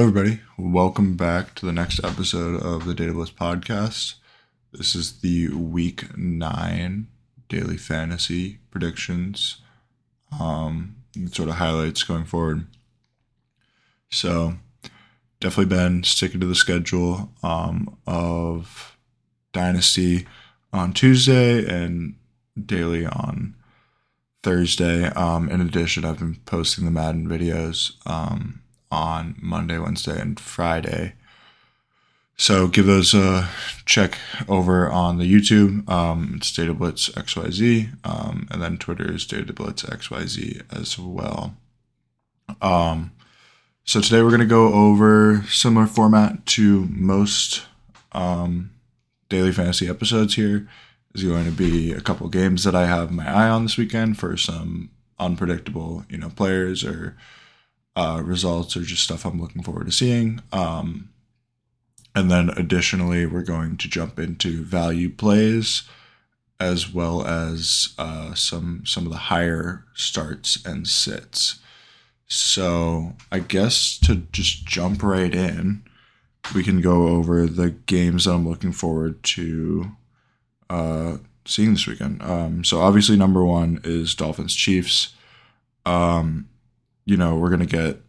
Hello, everybody. Welcome back to the next episode of the Data Blitz podcast. This is the week nine daily fantasy predictions, um, sort of highlights going forward. So, definitely been sticking to the schedule um, of Dynasty on Tuesday and daily on Thursday. Um, in addition, I've been posting the Madden videos um, on Monday, Wednesday, and Friday. So give those a check over on the YouTube. Um, it's Data Blitz XYZ, um, and then Twitter is Data Blitz XYZ as well. Um, so today we're going to go over similar format to most um, daily fantasy episodes here is going to be a couple games that I have my eye on this weekend for some unpredictable, you know, players or uh, results or just stuff I'm looking forward to seeing. Um, and then additionally, we're going to jump into value plays as well as uh, some some of the higher starts and sits. So I guess to just jump right in, we can go over the games that I'm looking forward to uh, seeing this weekend. Um, so obviously, number one is Dolphins Chiefs. Um, you know, we're gonna get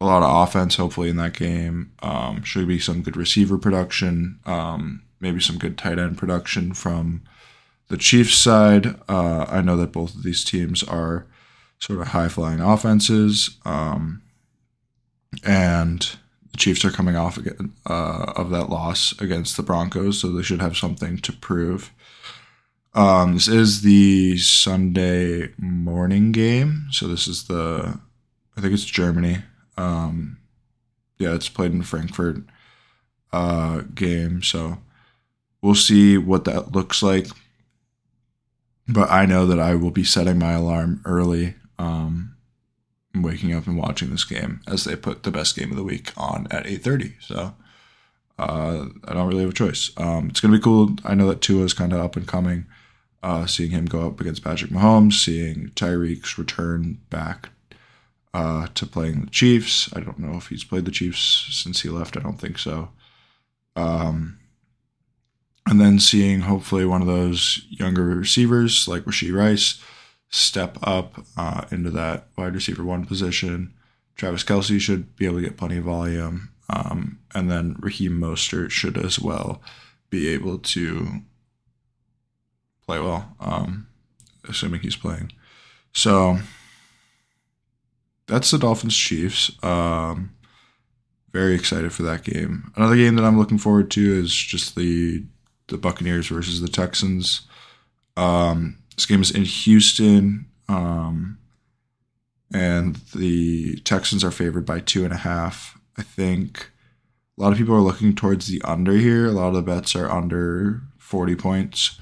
a lot of offense hopefully in that game. Um, should be some good receiver production. Um, maybe some good tight end production from the Chiefs side. Uh, I know that both of these teams are sort of high flying offenses, um, and the Chiefs are coming off again, uh, of that loss against the Broncos, so they should have something to prove. Um, this is the Sunday morning game, so this is the, I think it's Germany. Um, yeah, it's played in Frankfurt uh, game, so we'll see what that looks like. But I know that I will be setting my alarm early um, waking up and watching this game as they put the best game of the week on at 8.30 so uh, i don't really have a choice um, it's to be cool i know that Tua is kind of up and coming uh, seeing him go up against patrick mahomes seeing tyreek's return back uh, to playing the chiefs i don't know if he's played the chiefs since he left i don't think so um, and then seeing hopefully one of those younger receivers like Rashee Rice step up uh, into that wide receiver one position. Travis Kelce should be able to get plenty of volume. Um, and then Raheem Mostert should as well be able to play well, um, assuming he's playing. So that's the Dolphins Chiefs. Um, very excited for that game. Another game that I'm looking forward to is just the the Buccaneers versus the Texans. Um, this game is in Houston, um, and the Texans are favored by two and a half. I think a lot of people are looking towards the under here. A lot of the bets are under 40 points.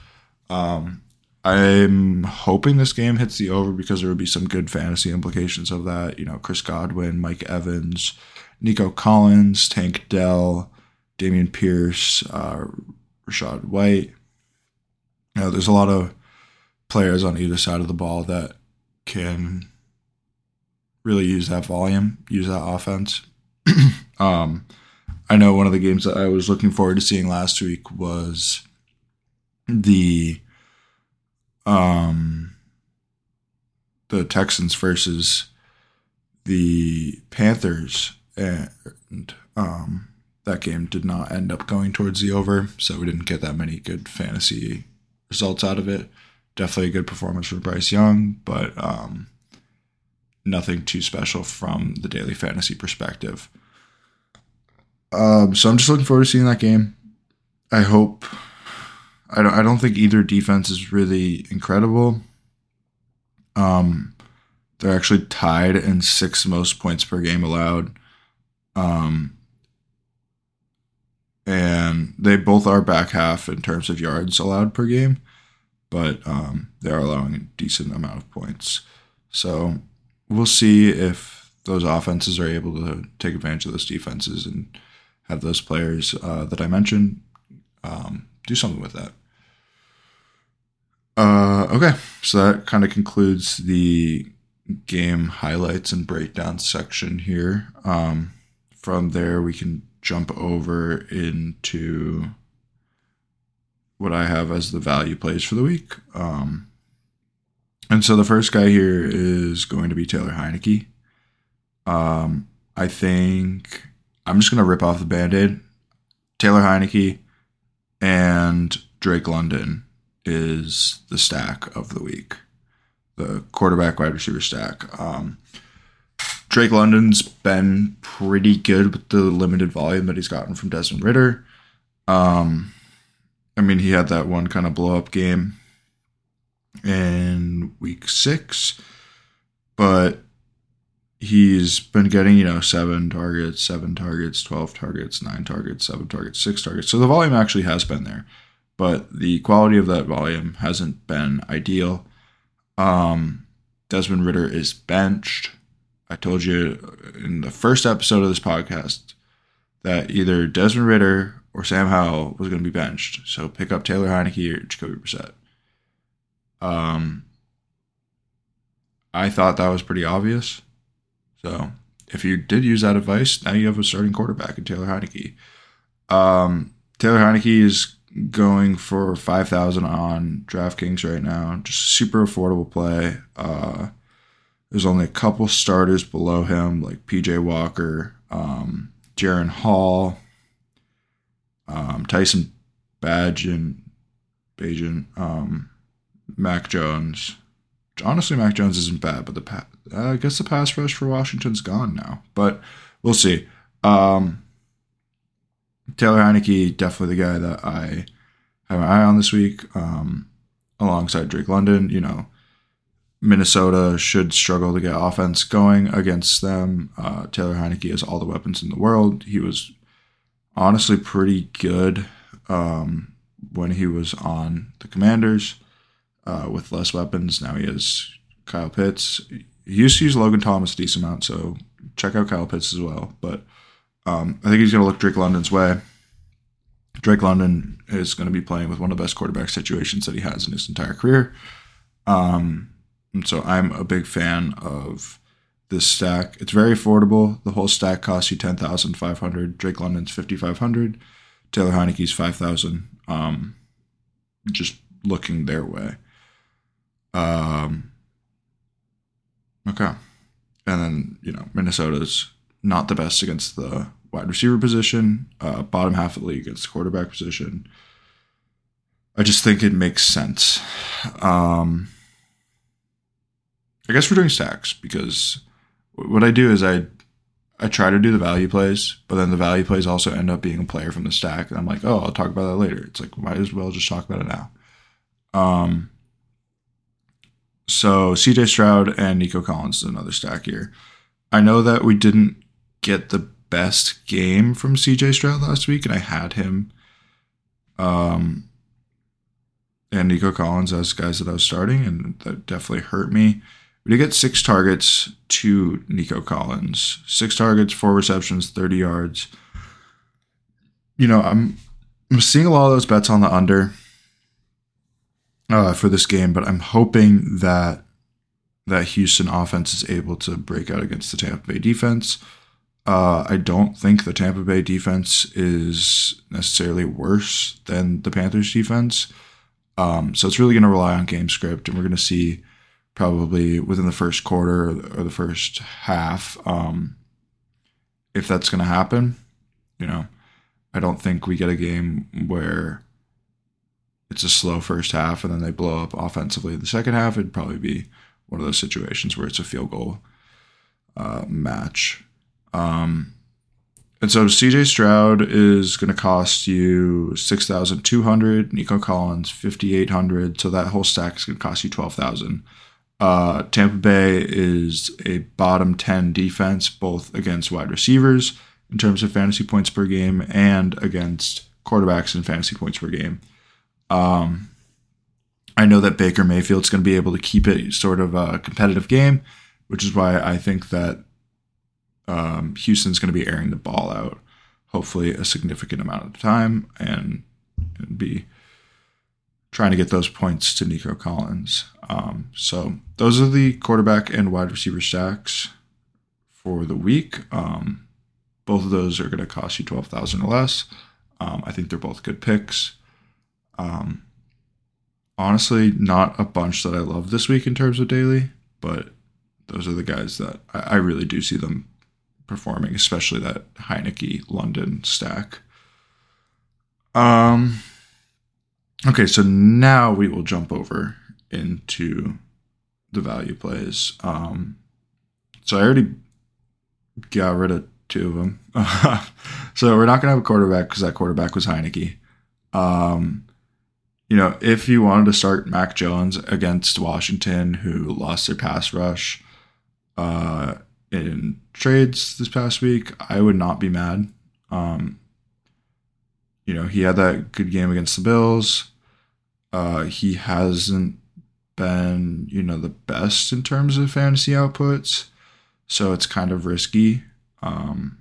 Um, I'm hoping this game hits the over because there would be some good fantasy implications of that. You know, Chris Godwin, Mike Evans, Nico Collins, Tank Dell, Dameon Pierce, uh, Rachaad White. You know, there's a lot of players on either side of the ball that can really use that volume, use that offense. um, I know one of the games that I was looking forward to seeing last week was the um the Texans versus the Panthers and um that game did not end up going towards the over, so we didn't get that many good fantasy results out of it definitely a good performance for Bryce Young, but um, nothing too special from the daily fantasy perspective. Um, so I'm just looking forward to seeing that game. I hope. I don't. I don't think either defense is really incredible. Um, they're actually tied in sixth most points per game allowed. Um, and they both are back half in terms of yards allowed per game but um, they are allowing a decent amount of points. So we'll see if those offenses are able to take advantage of those defenses and have those players uh, that I mentioned um, do something with that. Uh, okay, so that kind of concludes the game highlights and breakdown section here. Um, from there, we can jump over into what I have as the value plays for the week. Um, and so the first guy here is going to be Taylor Heinicke. Um, I think I'm just going to rip off the band aid. Taylor Heinicke and Drake London is the stack of the week, the quarterback wide receiver stack. Um, Drake London's been pretty good with the limited volume that he's gotten from Desmond Ridder. Um, I mean, he had that one kind of blow up game in week six, but he's been getting, you know, seven targets, seven targets, 12 targets, nine targets, seven targets, six targets. So the volume actually has been there, but the quality of that volume hasn't been ideal. Um, Desmond Ridder is benched. I told you in the first episode of this podcast that either Desmond Ridder or Sam Howell was going to be benched. So pick up Taylor Heinicke or Jacoby Brissett. Um, I thought that was pretty obvious. So if you did use that advice, now you have a starting quarterback in Taylor Heinicke. Um, Taylor Heinicke is going for five thousand on DraftKings right now. Just super affordable play. Uh, there's only a couple starters below him, like PJ Walker, um, Jaren Hall, um, Tyson Bagent, Bagent, um, Mac Jones. Honestly, Mac Jones isn't bad, but the I guess the pass rush for Washington's gone now. But we'll see. Um, Taylor Heinicke, definitely the guy that I have my eye on this week, um, alongside Drake London. You know, Minnesota should struggle to get offense going against them. Uh, Taylor Heinicke has all the weapons in the world. He was honestly pretty good um, when he was on the Commanders uh, with less weapons. Now he has Kyle Pitts. He used to use Logan Thomas a decent amount, so check out Kyle Pitts as well. But um, I think he's going to look Drake London's way. Drake London is going to be playing with one of the best quarterback situations that he has in his entire career. Um, and so I'm a big fan of this stack. It's very affordable. The whole stack costs you ten thousand five hundred. Drake London's fifty five hundred. Taylor Heinicke's five thousand. Um, just looking their way. Um, okay. And then, you know, Minnesota's not the best against the wide receiver position, uh, bottom half of the league against the quarterback position. I just think it makes sense. Um, I guess we're doing stacks because what I do is I I try to do the value plays, but then the value plays also end up being a player from the stack, and I'm like, oh, I'll talk about that later. It's like might as well just talk about it now. Um, so CJ Stroud and Nico Collins is another stack here. I know that we didn't get the best game from CJ Stroud last week, and I had him um, and Nico Collins as guys that I was starting, and that definitely hurt me. We did get six targets to Nico Collins. Six targets, four receptions, 30 yards. You know, I'm I'm seeing a lot of those bets on the under uh, for this game, but I'm hoping that that Houston offense is able to break out against the Tampa Bay defense. Uh, I don't think the Tampa Bay defense is necessarily worse than the Panthers defense. Um, so it's really going to rely on game script, and we're going to see probably within the first quarter or the first half um, if that's going to happen. You know, I don't think we get a game where it's a slow first half and then they blow up offensively in the second half, it'd probably be one of those situations where it's a field goal uh, match. Um, and so CJ Stroud is going to cost you 6200 Nico Collins 5800 So that whole stack is going to cost you 12000 uh, Tampa Bay is a bottom 10 defense, both against wide receivers in terms of fantasy points per game and against quarterbacks in fantasy points per game. Um, I know that Baker Mayfield's going to be able to keep it sort of a competitive game, which is why I think that um, Houston's going to be airing the ball out, hopefully a significant amount of the time, and, and be trying to get those points to Nico Collins. Um, so those are the quarterback and wide receiver stacks for the week. Um, both of those are going to cost you 12000 or less. Um, I think they're both good picks. Um, honestly, not a bunch that I love this week in terms of daily, but those are the guys that I, I really do see them performing, especially that Heinicke London stack. Um, okay, so now we will jump over into the value plays. Um, so I already got rid of two of them. so we're not going to have a quarterback because that quarterback was Heinicke. Um, you know, if you wanted to start Mac Jones against Washington, who lost their pass rush uh, in trades this past week, I would not be mad. Um, you know, he had that good game against the Bills. Uh, he hasn't been, you know, the best in terms of fantasy outputs, so it's kind of risky. Um,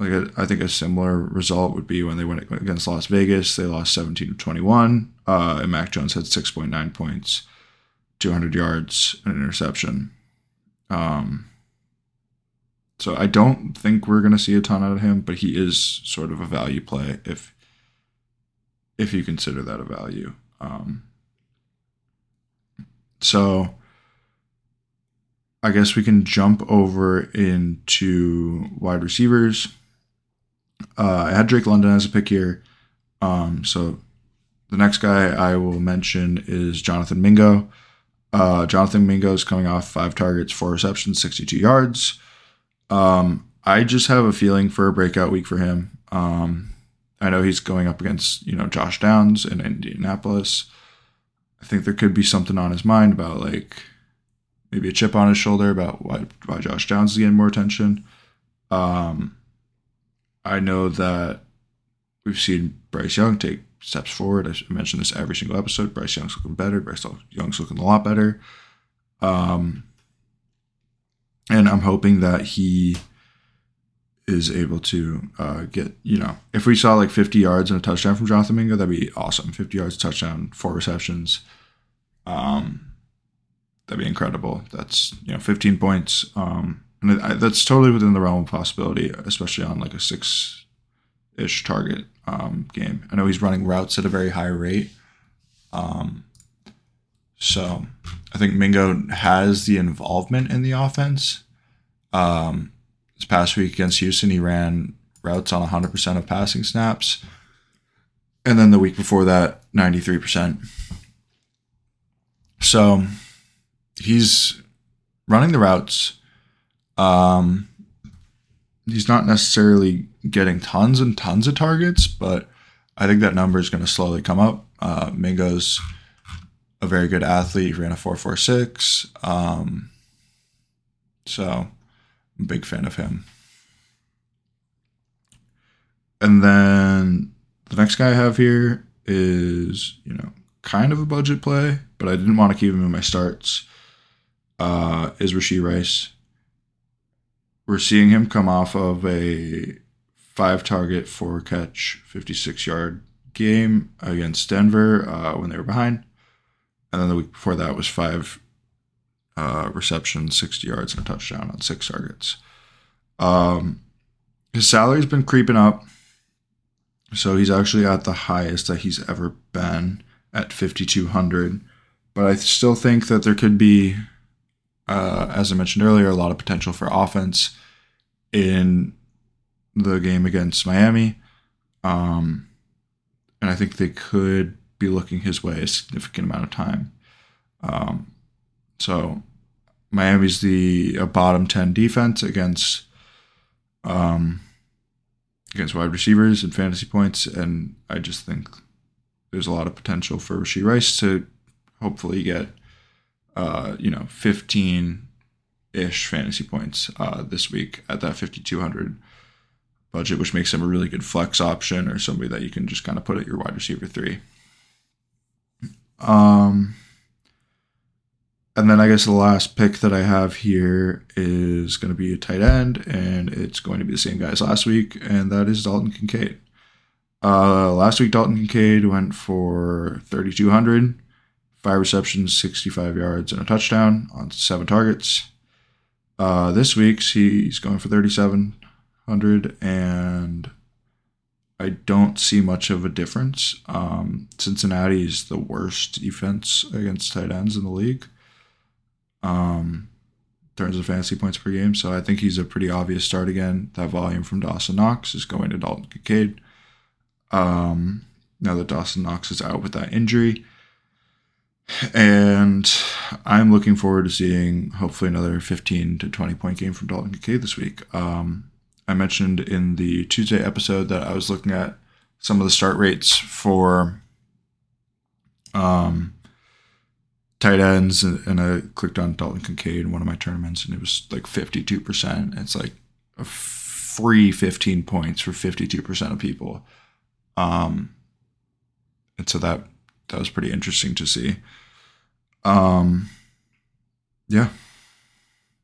like I think a similar result would be when they went against Las Vegas. They lost 17 to 21, uh, and Mac Jones had 6.9 points, 200 yards, an interception. Um, so I don't think we're going to see a ton out of him, but he is sort of a value play if if you consider that a value. Um, so I guess we can jump over into wide receivers. Uh, I had Drake London as a pick here. Um, so the next guy I will mention is Jonathan Mingo. Uh, Jonathan Mingo is coming off five targets, four receptions, 62 yards. Um, I just have a feeling for a breakout week for him. Um, I know he's going up against you know Josh Downs in Indianapolis. I think there could be something on his mind about like maybe a chip on his shoulder about why why Josh Downs is getting more attention. Um, I know that we've seen Bryce Young take steps forward. I mentioned this every single episode. Bryce Young's looking better. Bryce Young's looking a lot better. Um, and I'm hoping that he is able to uh, get, you know, if we saw like 50 yards and a touchdown from Jonathan Mingo, that'd be awesome. 50 yards, touchdown, four receptions. Um, that'd be incredible. That's, you know, 15 points. Um, and I, that's totally within the realm of possibility, especially on like a six ish target um, game. I know he's running routes at a very high rate. Um, so I think Mingo has the involvement in the offense. Um, this past week against Houston, he ran routes on 100% of passing snaps. And then the week before that, 93%. So he's running the routes. Um, he's not necessarily getting tons and tons of targets, but I think that number is going to slowly come up. Uh, Mingo's a very good athlete. He ran a 446. Um, so I'm a big fan of him. And then the next guy I have here is, you know, kind of a budget play, but I didn't want to keep him in my starts. Uh, is Rashee Rice. We're seeing him come off of a five target, four catch, 56 yard game against Denver uh, when they were behind. And then the week before that was five uh, receptions, 60 yards, and a touchdown on six targets. Um, his salary's been creeping up. So he's actually at the highest that he's ever been at 5,200. But I still think that there could be, uh, as I mentioned earlier, a lot of potential for offense in the game against Miami. Um, and I think they could be looking his way a significant amount of time. Um, so Miami's the bottom ten defense against um, against wide receivers and fantasy points, and I just think there's a lot of potential for Rashee Rice to hopefully get uh, you know 15 ish fantasy points uh, this week at that 5200 budget, which makes him a really good flex option or somebody that you can just kind of put at your wide receiver three. Um, and then I guess the last pick that I have here is going to be a tight end, and it's going to be the same guy as last week, and that is Dalton Kincaid. Uh, last week, Dalton Kincaid went for 3,200, five receptions, 65 yards, and a touchdown on seven targets. Uh, this week's he's going for 3,700, and I don't see much of a difference. Um, Cincinnati is the worst defense against tight ends in the league. Um, in terms of fantasy points per game, so I think he's a pretty obvious start again. That volume from Dawson Knox is going to Dalton Kincaid. Um, now that Dawson Knox is out with that injury. And I'm looking forward to seeing hopefully another 15 to 20 point game from Dalton Kincaid this week. Um, I mentioned in the Tuesday episode that I was looking at some of the start rates for um, tight ends, and I clicked on Dalton Kincaid in one of my tournaments, and it was like 52%. It's like a free 15 points for 52% of people. Um, and so that that was pretty interesting to see. Um, yeah.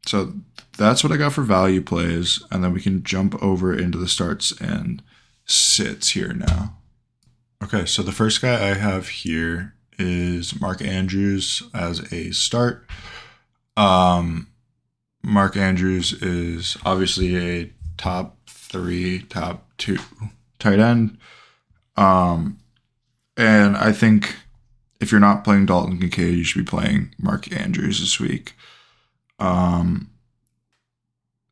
So that's what I got for value plays, and then we can jump over into the starts and sits here now. Okay, so the first guy I have here is Mark Andrews as a start. Um, Mark Andrews is obviously a top three, top two tight end. Um, and I think if you're not playing Dalton Kincaid, you should be playing Mark Andrews this week. Um,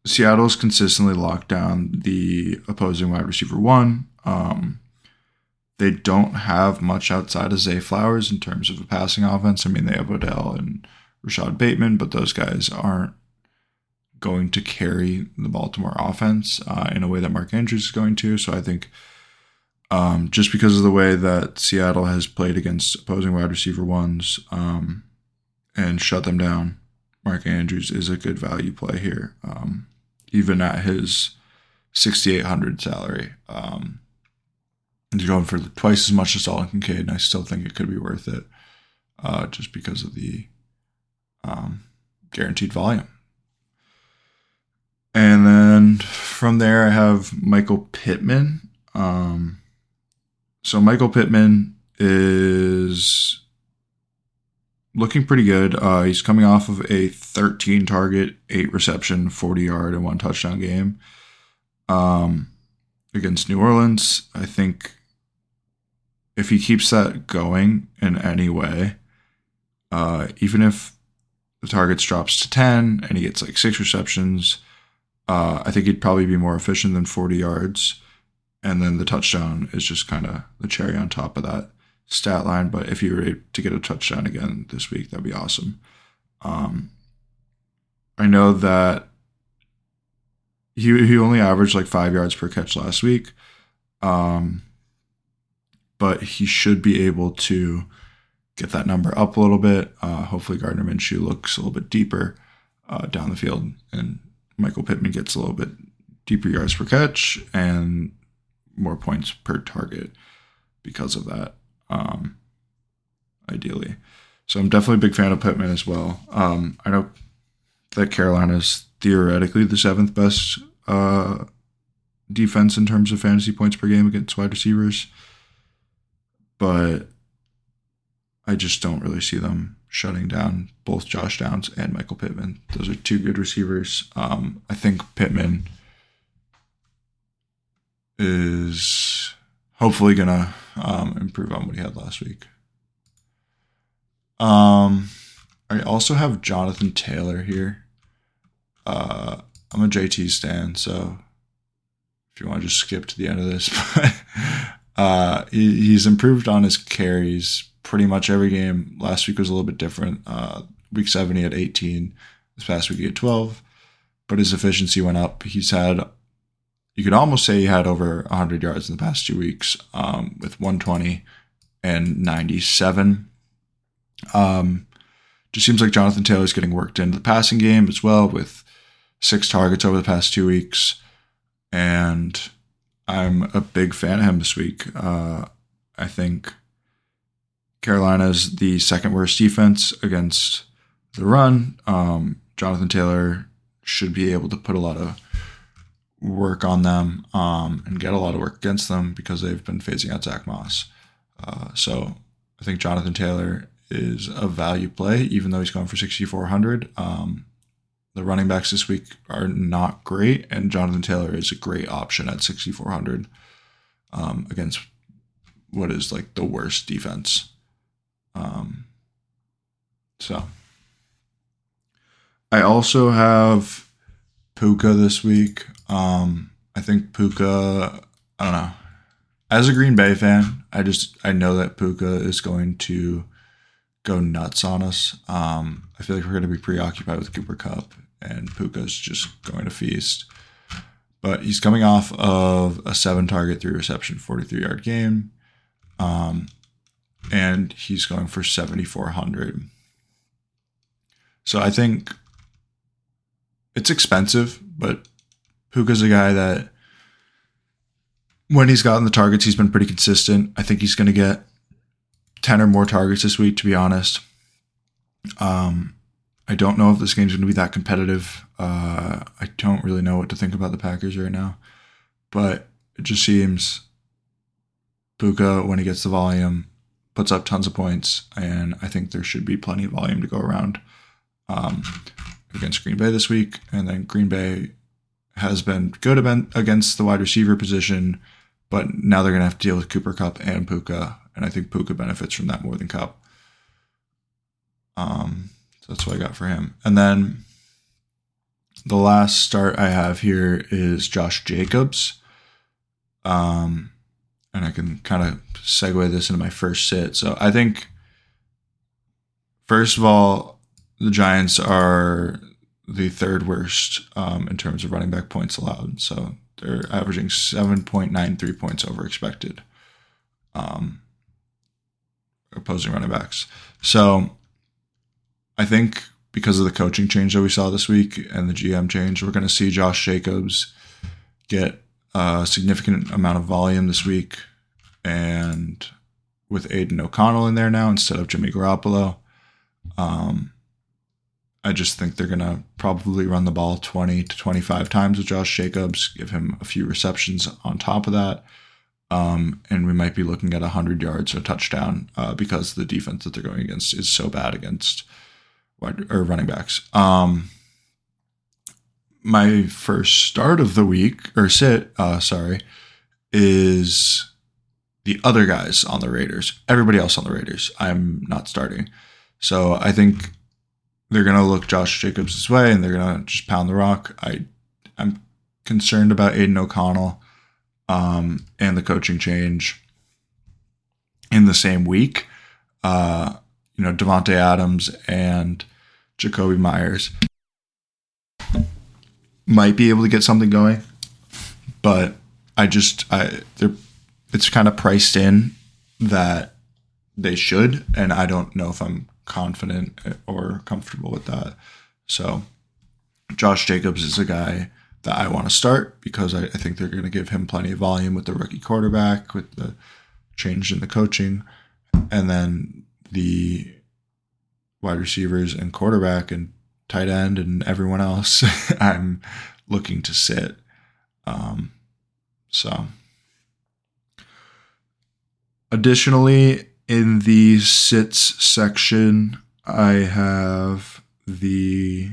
Seattle's consistently locked down the opposing wide receiver one. Um, they don't have much outside of Zay Flowers in terms of a passing offense. I mean, they have Odell and Rashod Bateman, but those guys aren't going to carry the Baltimore offense uh, in a way that Mark Andrews is going to. So I think um, just because of the way that Seattle has played against opposing wide receiver ones um, and shut them down, Mark Andrews is a good value play here, um, even at his 6,800 salary. Um, he's going for twice as much as Dalton Kincaid, and I still think it could be worth it uh, just because of the um, guaranteed volume. And then from there, I have Michael Pittman. Um, so Michael Pittman is looking pretty good. Uh, he's coming off of a 13 target, eight reception, 40 yard, and one touchdown game um, against New Orleans. I think if he keeps that going in any way, uh, even if the targets drops to 10 and he gets like six receptions, uh, I think he'd probably be more efficient than 40 yards and then the touchdown is just kind of the cherry on top of that stat line. But if you were to get a touchdown again this week, that'd be awesome. Um, I know that he he only averaged like five yards per catch last week, um, but he should be able to get that number up a little bit. Uh, hopefully, Gardner Minshew looks a little bit deeper uh, down the field, and Michael Pittman gets a little bit deeper yards per catch, and more points per target because of that. Um, ideally, so I'm definitely a big fan of Pittman as well. Um, I know that Carolina is theoretically the seventh best uh, defense in terms of fantasy points per game against wide receivers, but I just don't really see them shutting down both Josh Downs and Michael Pittman. Those are two good receivers. Um, I think Pittman is hopefully gonna um, improve on what he had last week. Um, I also have Jonathan Taylor here. Uh, I'm a JT stan, so if you want to just skip to the end of this, but uh, he, he's improved on his carries pretty much every game. Last week was a little bit different. Uh, week seven he had 18. This past week he had 12, but his efficiency went up. He's had you could almost say he had over 100 yards in the past two weeks um, with 120 and 97. Um, just seems like Jonathan Taylor's getting worked into the passing game as well with six targets over the past two weeks. And I'm a big fan of him this week. Uh, I think Carolina is the second worst defense against the run. Um, Jonathan Taylor should be able to put a lot of work on them um, and get a lot of work against them because they've been phasing out Zach Moss. Uh, so I think Jonathan Taylor is a value play, even though he's going for 6,400. Um, the running backs this week are not great, and Jonathan Taylor is a great option at 6,400 um, against what is like the worst defense. Um, so I also have Puka this week. Um, I think Puka, I don't know. As a Green Bay fan, I just I know that Puka is going to go nuts on us. Um, I feel like we're going to be preoccupied with Cooper Kupp, and Puka's just going to feast. But he's coming off of a seven target, three reception, 43 yard game. Um, and he's going for 7,400. So I think it's expensive, but Puka's a guy that when he's gotten the targets, he's been pretty consistent. I think he's going to get 10 or more targets this week, to be honest. Um, I don't know if this game's going to be that competitive. Uh, I don't really know what to think about the Packers right now, but it just seems Puka, when he gets the volume, puts up tons of points, and I think there should be plenty of volume to go around um, against Green Bay this week. And then Green Bay has been good against the wide receiver position, but now they're going to have to deal with Cooper Kupp and Puka, and I think Puka benefits from that more than Kupp. Um, so that's what I got for him. And then the last start I have here is Josh Jacobs. Um, and I can kind of segue this into my first sit. So I think, first of all, the Giants are the third worst um, in terms of running back points allowed. So they're averaging 7.93 points over expected um, opposing running backs. So I think because of the coaching change that we saw this week and the GM change, we're going to see Josh Jacobs get a significant amount of volume this week, and with Aidan O'Connell in there now instead of Jimmy Garoppolo, um, I just think they're gonna probably run the ball 20 to 25 times with Josh Jacobs, give him a few receptions on top of that. Um, and we might be looking at 100 yards or touchdown uh, because the defense that they're going against is so bad against wide or running backs. Um, my first start of the week or sit, uh, sorry, is the other guys on the Raiders. Everybody else on the Raiders, I'm not starting. So I think they're gonna look Josh Jacobs' way and they're gonna just pound the rock. I I'm concerned about Aidan O'Connell um, and the coaching change in the same week. Uh, you know, Davante Adams and Jakobi Meyers might be able to get something going, but I just I they're it's kind of priced in that they should, and I don't know if I'm confident or comfortable with that. So Josh Jacobs is a guy that I want to start because I, I think they're going to give him plenty of volume with the rookie quarterback, with the change in the coaching, and then the wide receivers and quarterback and tight end and everyone else I'm looking to sit. Um, so, additionally, in the sits section, I have the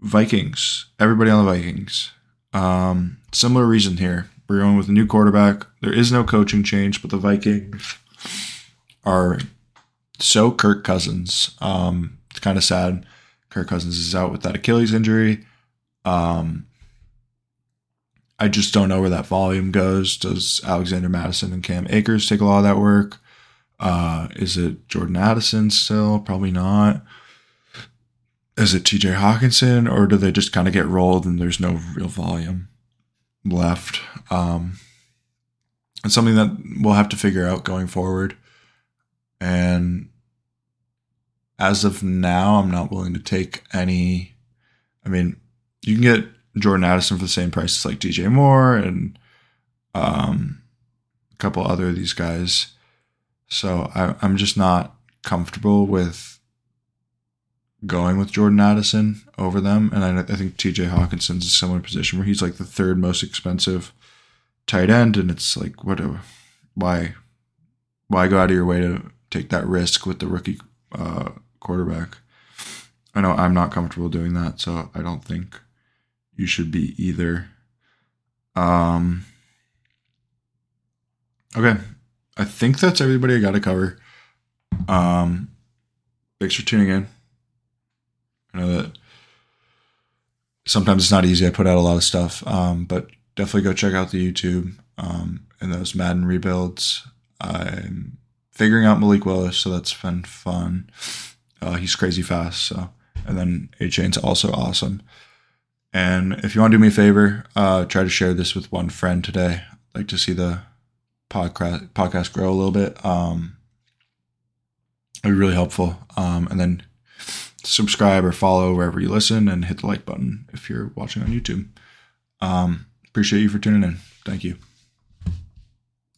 Vikings. Everybody on the Vikings. Um, similar reason here. We're going with a new quarterback. There is no coaching change, but the Vikings are so Kirk Cousins. Um, it's kind of sad. Kirk Cousins is out with that Achilles injury. Um, I just don't know where that volume goes. Does Alexander Mattison and Cam Akers take a lot of that work? Uh, is it Jordan Addison still? Probably not. Is it TJ Hockenson or do they just kind of get rolled and there's no real volume left? Um, it's something that we'll have to figure out going forward. And as of now, I'm not willing to take any. I mean, you can get Jordan Addison for the same price as like DJ Moore and um, a couple other of these guys. So I, I'm just not comfortable with going with Jordan Addison over them. And I, I think TJ Hockenson's a similar position where he's like the third most expensive tight end. And it's like, what, a, why, why go out of your way to take that risk with the rookie uh, quarterback? I know I'm not comfortable doing that, so I don't think you should be either. Um, okay, I think that's everybody I got to cover. Um, thanks for tuning in. I know that sometimes it's not easy. I put out a lot of stuff, um, but definitely go check out the YouTube um, and those Madden rebuilds. I'm figuring out Malik Willis, so that's been fun. Uh, he's crazy fast, so and then Achane's also awesome. And if you want to do me a favor, uh, try to share this with one friend today. I'd like to see the podcast podcast grow a little bit. Um, it'd be really helpful. Um, and then subscribe or follow wherever you listen, and hit the like button if you're watching on YouTube. Um, appreciate you for tuning in. Thank you.